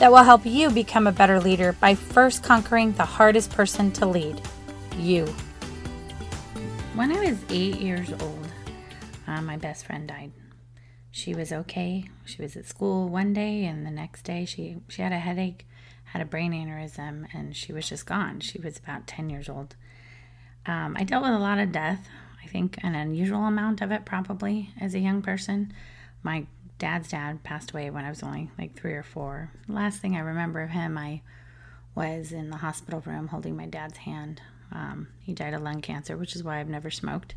that will help you become a better leader by first conquering the hardest person to lead you. When I was eight years old, uh, my best friend died. She was okay. She was at school one day, and the next day she, she had a headache, had a brain aneurysm, and she was just gone. She was about 10 years old. Um, I dealt with a lot of death, I think an unusual amount of it probably as a young person. My dad's dad passed away when I was only like three or four. last thing I remember of him, I was in the hospital room holding my dad's hand. Um, he died of lung cancer, which is why I've never smoked.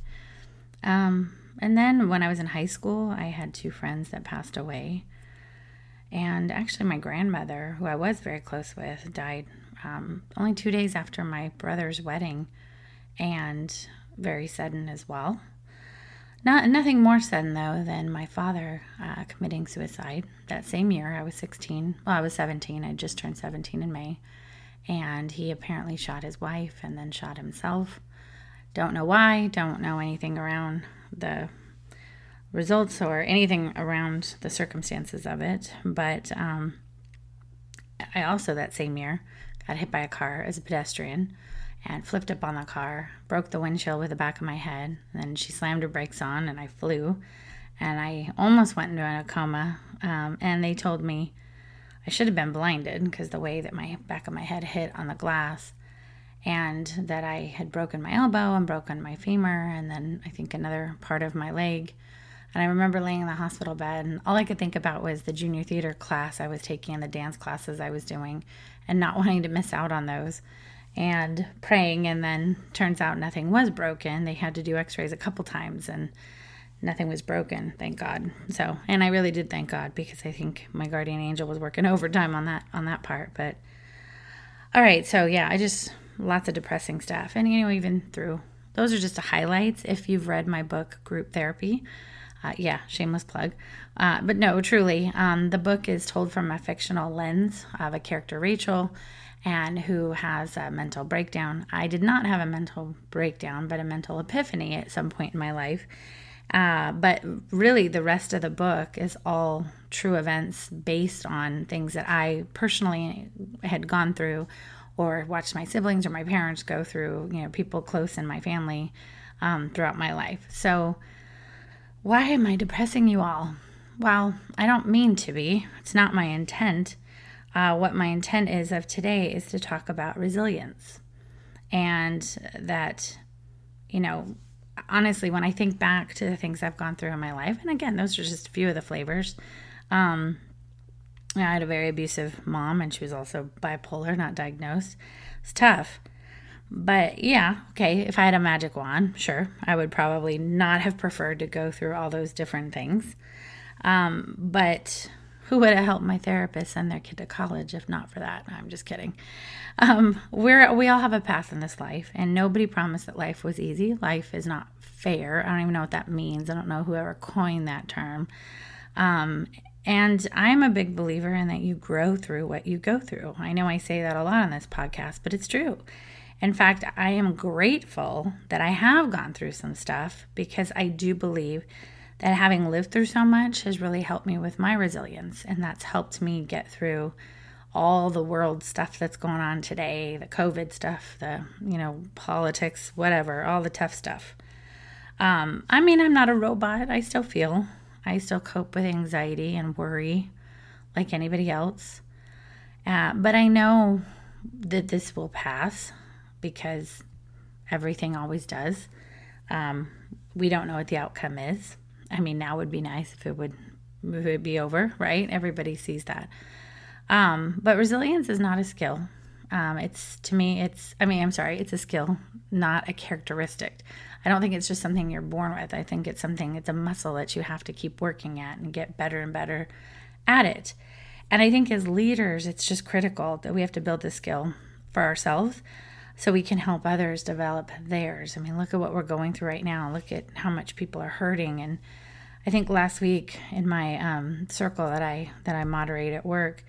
Um, and then when I was in high school, I had two friends that passed away. And actually, my grandmother, who I was very close with, died um, only two days after my brother's wedding, and very sudden as well. Not nothing more sudden though than my father uh, committing suicide that same year. I was 16. Well, I was 17. I just turned 17 in May, and he apparently shot his wife and then shot himself. Don't know why. Don't know anything around the results or anything around the circumstances of it. But um, I also that same year got hit by a car as a pedestrian and flipped up on the car, broke the windshield with the back of my head. Then she slammed her brakes on, and I flew. And I almost went into a coma. Um, and they told me I should have been blinded because the way that my back of my head hit on the glass, and that I had broken my elbow and broken my femur, and then I think another part of my leg. And I remember laying in the hospital bed, and all I could think about was the junior theater class I was taking and the dance classes I was doing, and not wanting to miss out on those and praying and then turns out nothing was broken. They had to do x-rays a couple times and nothing was broken thank god. So and i really did thank god because i think my guardian angel was working overtime on that on that part but all right so yeah i just lots of depressing stuff. And you know even through those are just the highlights. If you've read my book group therapy uh, yeah shameless plug. Uh, but no truly um, the book is told from a fictional lens of a character rachel and who has a mental breakdown. I did not have a mental breakdown, but a mental epiphany at some point in my life. Uh, but really, the rest of the book is all true events based on things that I personally had gone through or watched my siblings or my parents go through, you know, people close in my family um, throughout my life. So, why am I depressing you all? Well, I don't mean to be, it's not my intent uh, what my intent is of today is to talk about resilience. And that, you know, honestly, when I think back to the things I've gone through in my life, and again, those are just a few of the flavors. Um, I had a very abusive mom, and she was also bipolar, not diagnosed. It's tough. But yeah, okay, if I had a magic wand, sure, I would probably not have preferred to go through all those different things. Um, but who would have helped my therapist send their kid to college if not for that? I'm just kidding. Um, we're we all have a path in this life, and nobody promised that life was easy. Life is not fair. I don't even know what that means. I don't know whoever coined that term. Um, and I'm a big believer in that you grow through what you go through. I know I say that a lot on this podcast, but it's true. In fact, I am grateful that I have gone through some stuff because I do believe that having lived through so much has really helped me with my resilience. And that's helped me get through all the world stuff that's going on today the COVID stuff, the, you know, politics, whatever, all the tough stuff. Um, I mean, I'm not a robot. I still feel, I still cope with anxiety and worry like anybody else. Uh, but I know that this will pass because everything always does. Um, we don't know what the outcome is. I mean, now would be nice if it would if it be over, right? Everybody sees that. Um, but resilience is not a skill. Um, it's to me, it's. I mean, I'm sorry, it's a skill, not a characteristic. I don't think it's just something you're born with. I think it's something. It's a muscle that you have to keep working at and get better and better at it. And I think as leaders, it's just critical that we have to build this skill for ourselves so we can help others develop theirs. I mean, look at what we're going through right now. Look at how much people are hurting. And I think last week in my um, circle that I that I moderate at work,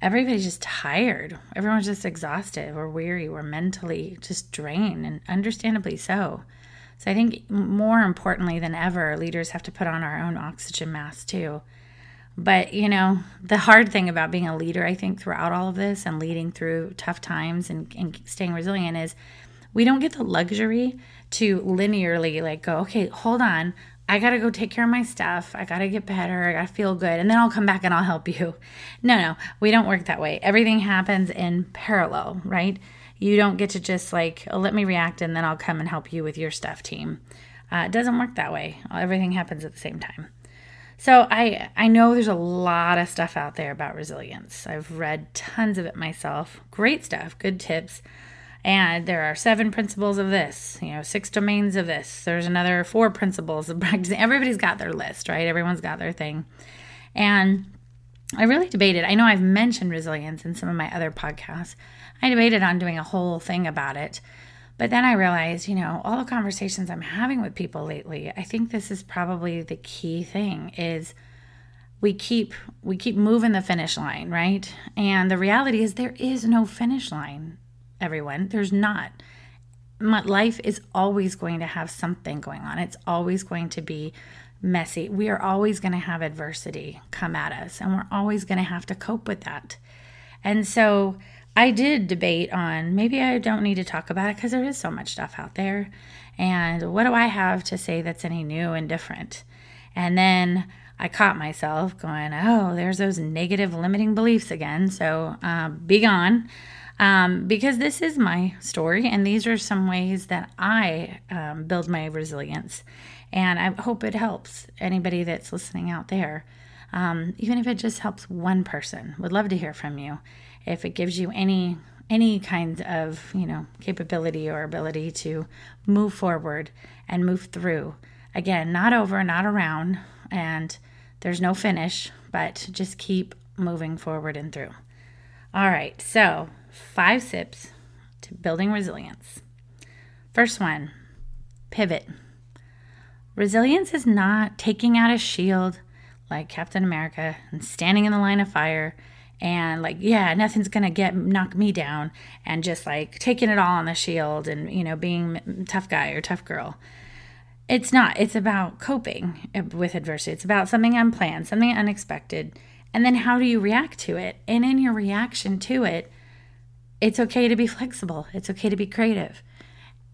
everybody's just tired. Everyone's just exhausted. We're weary. We're mentally just drained, and understandably so. So I think more importantly than ever, leaders have to put on our own oxygen mask too. But, you know, the hard thing about being a leader, I think, throughout all of this and leading through tough times and, and staying resilient is we don't get the luxury to linearly like go, okay, hold on. I got to go take care of my stuff. I got to get better. I got to feel good. And then I'll come back and I'll help you. No, no, we don't work that way. Everything happens in parallel, right? You don't get to just like, oh, let me react and then I'll come and help you with your stuff, team. Uh, it doesn't work that way. Everything happens at the same time. So I I know there's a lot of stuff out there about resilience. I've read tons of it myself. Great stuff, good tips. And there are seven principles of this, you know, six domains of this. There's another four principles of practicing. Everybody's got their list, right? Everyone's got their thing. And I really debated. I know I've mentioned resilience in some of my other podcasts. I debated on doing a whole thing about it. But then I realized, you know, all the conversations I'm having with people lately, I think this is probably the key thing is we keep we keep moving the finish line, right? And the reality is there is no finish line, everyone. There's not. My life is always going to have something going on. It's always going to be messy. We are always going to have adversity come at us, and we're always going to have to cope with that. And so I did debate on maybe I don't need to talk about it because there is so much stuff out there. And what do I have to say that's any new and different? And then I caught myself going, oh, there's those negative limiting beliefs again. So uh, be gone. Um, because this is my story, and these are some ways that I um, build my resilience. And I hope it helps anybody that's listening out there. Um, even if it just helps one person, would love to hear from you. If it gives you any any kind of you know capability or ability to move forward and move through. Again, not over, not around, and there's no finish, but just keep moving forward and through. All right, so five sips to building resilience. First one, pivot. Resilience is not taking out a shield like Captain America and standing in the line of fire and like yeah nothing's gonna get knock me down and just like taking it all on the shield and you know being tough guy or tough girl it's not it's about coping with adversity it's about something unplanned something unexpected and then how do you react to it and in your reaction to it it's okay to be flexible it's okay to be creative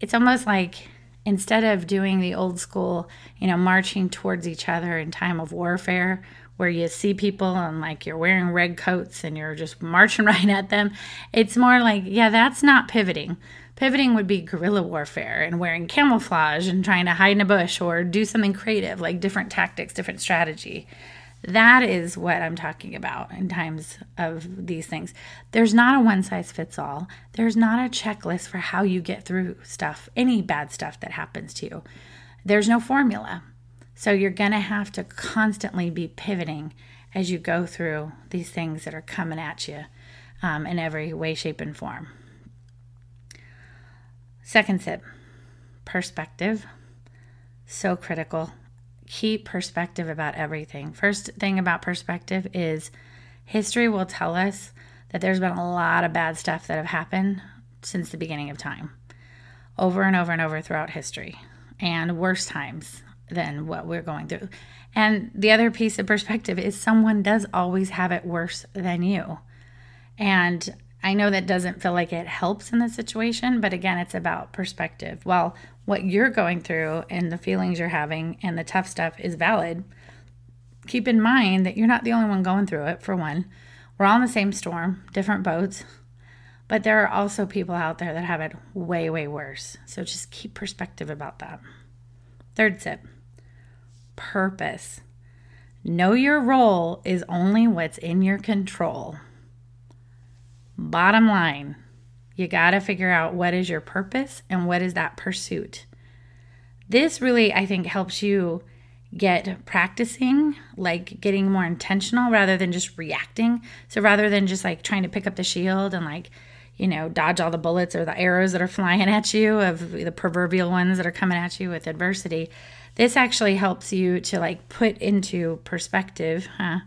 it's almost like instead of doing the old school, you know, marching towards each other in time of warfare, where you see people and like you're wearing red coats and you're just marching right at them, it's more like, yeah, that's not pivoting. Pivoting would be guerrilla warfare and wearing camouflage and trying to hide in a bush or do something creative, like different tactics, different strategy. That is what I'm talking about in times of these things. There's not a one size fits all. There's not a checklist for how you get through stuff, any bad stuff that happens to you. There's no formula. So you're going to have to constantly be pivoting as you go through these things that are coming at you um, in every way, shape, and form. Second sip perspective. So critical keep perspective about everything. First thing about perspective is history will tell us that there's been a lot of bad stuff that have happened since the beginning of time, over and over and over throughout history, and worse times than what we're going through. And the other piece of perspective is someone does always have it worse than you. And I know that doesn't feel like it helps in the situation, but again, it's about perspective. Well, what you're going through and the feelings you're having and the tough stuff is valid, keep in mind that you're not the only one going through it, for one. We're all in the same storm, different boats, but there are also people out there that have it way, way worse. So just keep perspective about that. Third tip purpose. Know your role is only what's in your control. Bottom line, you got to figure out what is your purpose and what is that pursuit. This really, I think, helps you get practicing, like getting more intentional rather than just reacting. So rather than just like trying to pick up the shield and like, you know, dodge all the bullets or the arrows that are flying at you of the proverbial ones that are coming at you with adversity, this actually helps you to like put into perspective, huh?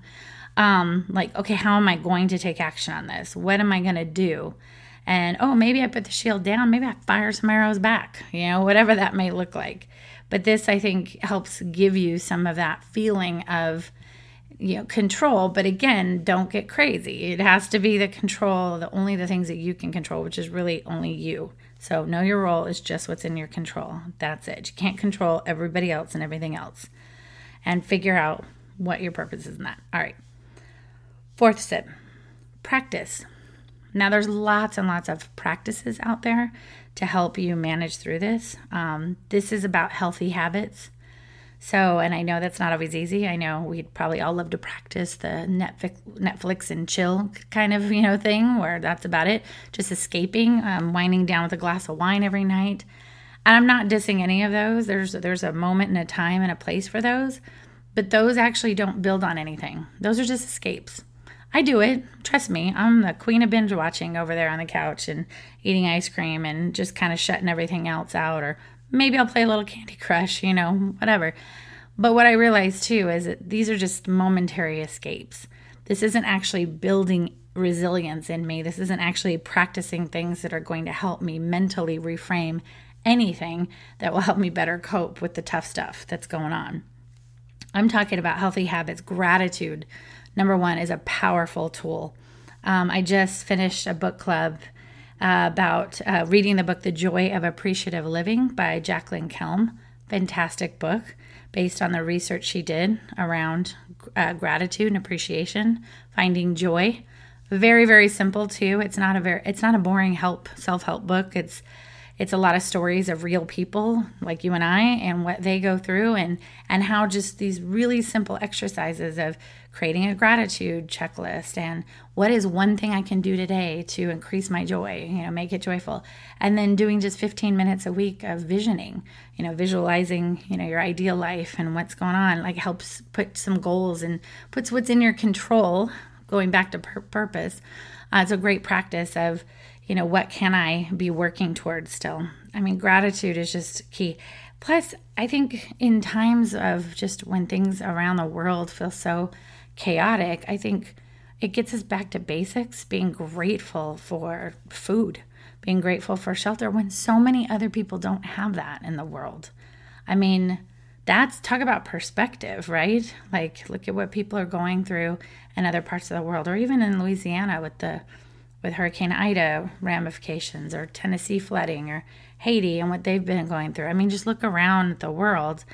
Um, like, okay, how am I going to take action on this? What am I going to do? And oh, maybe I put the shield down, maybe I fire some arrows back, you know, whatever that may look like. But this, I think, helps give you some of that feeling of, you know, control. But again, don't get crazy. It has to be the control, the only the things that you can control, which is really only you. So know your role is just what's in your control. That's it. You can't control everybody else and everything else. And figure out what your purpose is in that. All right. Fourth step practice. Now, there's lots and lots of practices out there to help you manage through this. Um, this is about healthy habits. So, and I know that's not always easy. I know we'd probably all love to practice the Netflix, Netflix and chill kind of you know thing, where that's about it, just escaping, um, winding down with a glass of wine every night. And I'm not dissing any of those. There's there's a moment and a time and a place for those, but those actually don't build on anything. Those are just escapes. I do it. Trust me. I'm the queen of binge watching over there on the couch and eating ice cream and just kind of shutting everything else out. Or maybe I'll play a little Candy Crush, you know, whatever. But what I realize too is that these are just momentary escapes. This isn't actually building resilience in me. This isn't actually practicing things that are going to help me mentally reframe anything that will help me better cope with the tough stuff that's going on. I'm talking about healthy habits, gratitude, number one, is a powerful tool. Um, I just finished a book club uh, about uh, reading the book The Joy of Appreciative Living by Jacqueline Kelm. Fantastic book based on the research she did around uh, gratitude and appreciation, finding joy. Very, very simple too. It's not a very, it's not a boring help self help book. It's it's a lot of stories of real people like you and I and what they go through and and how just these really simple exercises of creating a gratitude checklist and what is one thing I can do today to increase my joy, you know, make it joyful. And then doing just 15 minutes a week of visioning, you know, visualizing, you know, your ideal life and what's going on, like helps put some goals and puts what's in your control, going back to pur- purpose. Uh, it's a great practice of you know, what can I be working towards still? I mean, gratitude is just key. Plus, I think in times of just when things around the world feel so chaotic, I think it gets us back to basics, being grateful for food, being grateful for shelter when so many other people don't have that in the world. I mean, that's talk about perspective, right? Like, look at what people are going through in other parts of the world, or even in Louisiana with the with Hurricane Ida ramifications or Tennessee flooding or Haiti and what they've been going through. I mean, just look around the world,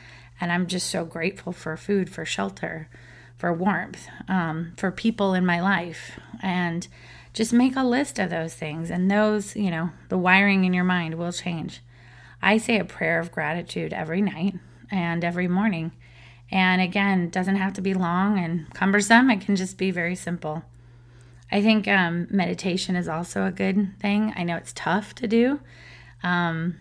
and I'm just so grateful for food, for shelter, for warmth, um, for people in my life. And just make a list of those things, and those, you know, the wiring in your mind will change. I say a prayer of gratitude every night and every morning. And again, doesn't have to be long and cumbersome. It can just be very simple. I think um, meditation is also a good thing. I know it's tough to do. Um,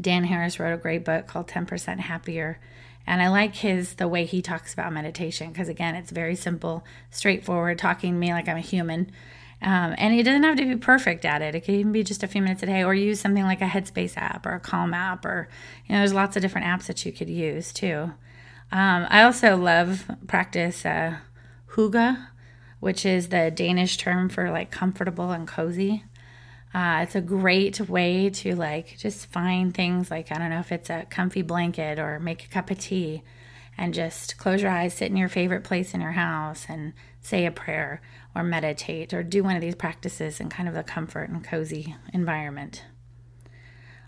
Dan Harris wrote a great book called 10% Happier. And I like his the way he talks about meditation because again, it's very simple, straightforward, talking to me like I'm a human. Um, and it doesn't have to be perfect at it. It could even be just a few minutes a day, or use something like a Headspace app or a Calm app, or you know, there's lots of different apps that you could use too. Um, I also love practice uh, hygge, which is the Danish term for like comfortable and cozy. Uh, it's a great way to like just find things like I don't know if it's a comfy blanket or make a cup of tea and just close your eyes, sit in your favorite place in your house and say a prayer or meditate or do one of these practices in kind of a comfort and cozy environment.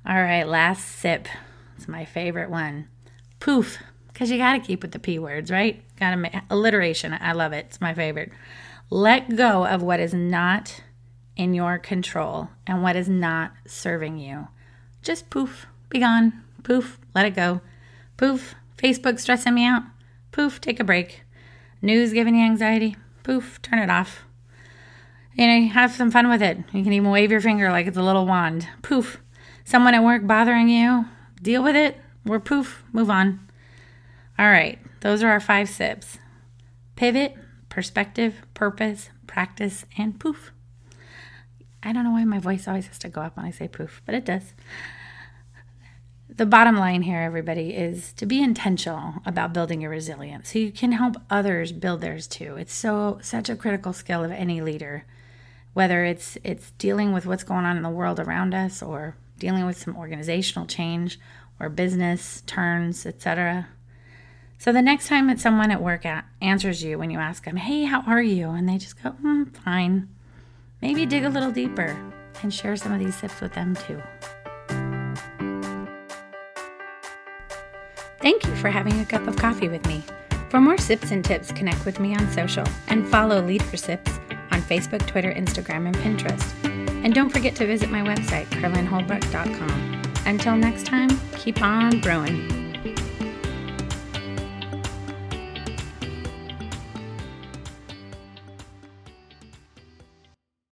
All right, last sip. It's my favorite one. Poof, because you got to keep with the P words, right? Got to make alliteration. I love it. It's my favorite. Let go of what is not in your control and what is not serving you. Just poof, be gone. Poof, let it go. Poof, Facebook stressing me out. Poof, take a break. News giving you anxiety. Poof, turn it off. You know, have some fun with it. You can even wave your finger like it's a little wand. Poof. Someone at work bothering you. Deal with it. We're poof, move on. All right, those are our five sips pivot, perspective, purpose, practice, and poof. I don't know why my voice always has to go up when I say poof, but it does. The bottom line here, everybody, is to be intentional about building your resilience so you can help others build theirs too. It's so such a critical skill of any leader, whether it's it's dealing with what's going on in the world around us or dealing with some organizational change or business turns, etc. So the next time that someone at work answers you when you ask them, "Hey, how are you?" and they just go, mm, "Fine," maybe dig a little deeper and share some of these tips with them too. Thank you for having a cup of coffee with me. For more sips and tips, connect with me on social and follow Leader Sips on Facebook, Twitter, Instagram, and Pinterest. And don't forget to visit my website, carlinholbrook.com. Until next time, keep on brewing.